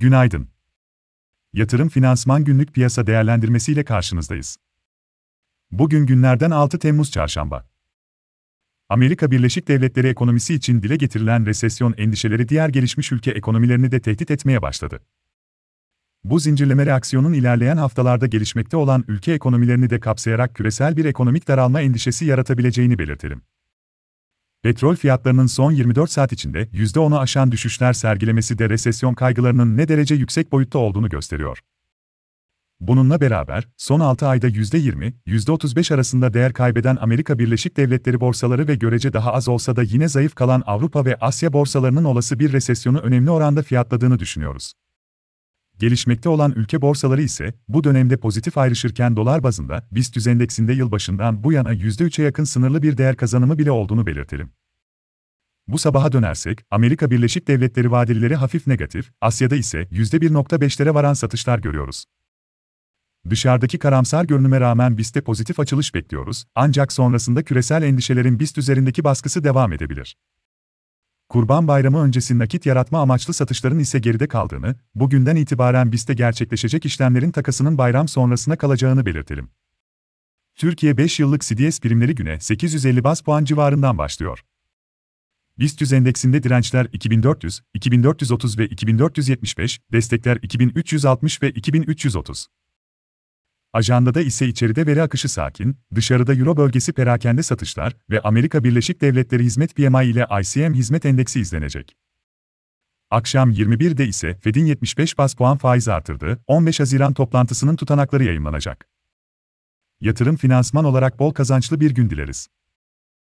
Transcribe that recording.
Günaydın. Yatırım Finansman Günlük Piyasa Değerlendirmesi ile karşınızdayız. Bugün günlerden 6 Temmuz Çarşamba. Amerika Birleşik Devletleri ekonomisi için dile getirilen resesyon endişeleri diğer gelişmiş ülke ekonomilerini de tehdit etmeye başladı. Bu zincirleme reaksiyonun ilerleyen haftalarda gelişmekte olan ülke ekonomilerini de kapsayarak küresel bir ekonomik daralma endişesi yaratabileceğini belirtelim. Petrol fiyatlarının son 24 saat içinde %10'u aşan düşüşler sergilemesi de resesyon kaygılarının ne derece yüksek boyutta olduğunu gösteriyor. Bununla beraber, son 6 ayda %20, %35 arasında değer kaybeden Amerika Birleşik Devletleri borsaları ve görece daha az olsa da yine zayıf kalan Avrupa ve Asya borsalarının olası bir resesyonu önemli oranda fiyatladığını düşünüyoruz. Gelişmekte olan ülke borsaları ise bu dönemde pozitif ayrışırken dolar bazında BIST endeksinde yılbaşından bu yana %3'e yakın sınırlı bir değer kazanımı bile olduğunu belirtelim. Bu sabaha dönersek, Amerika Birleşik Devletleri vadelileri hafif negatif, Asya'da ise %1.5'lere varan satışlar görüyoruz. Dışarıdaki karamsar görünüme rağmen BIST'te pozitif açılış bekliyoruz, ancak sonrasında küresel endişelerin BIST üzerindeki baskısı devam edebilir. Kurban Bayramı öncesi nakit yaratma amaçlı satışların ise geride kaldığını, bugünden itibaren BIST'te gerçekleşecek işlemlerin takasının bayram sonrasına kalacağını belirtelim. Türkiye 5 yıllık CDS primleri güne 850 bas puan civarından başlıyor. BIST 100 endeksinde dirençler 2400, 2430 ve 2475, destekler 2360 ve 2330. Ajandada ise içeride veri akışı sakin, dışarıda Euro bölgesi perakende satışlar ve Amerika Birleşik Devletleri Hizmet PMI ile ICM Hizmet Endeksi izlenecek. Akşam 21'de ise Fed'in 75 bas puan faiz artırdığı 15 Haziran toplantısının tutanakları yayınlanacak. Yatırım finansman olarak bol kazançlı bir gün dileriz.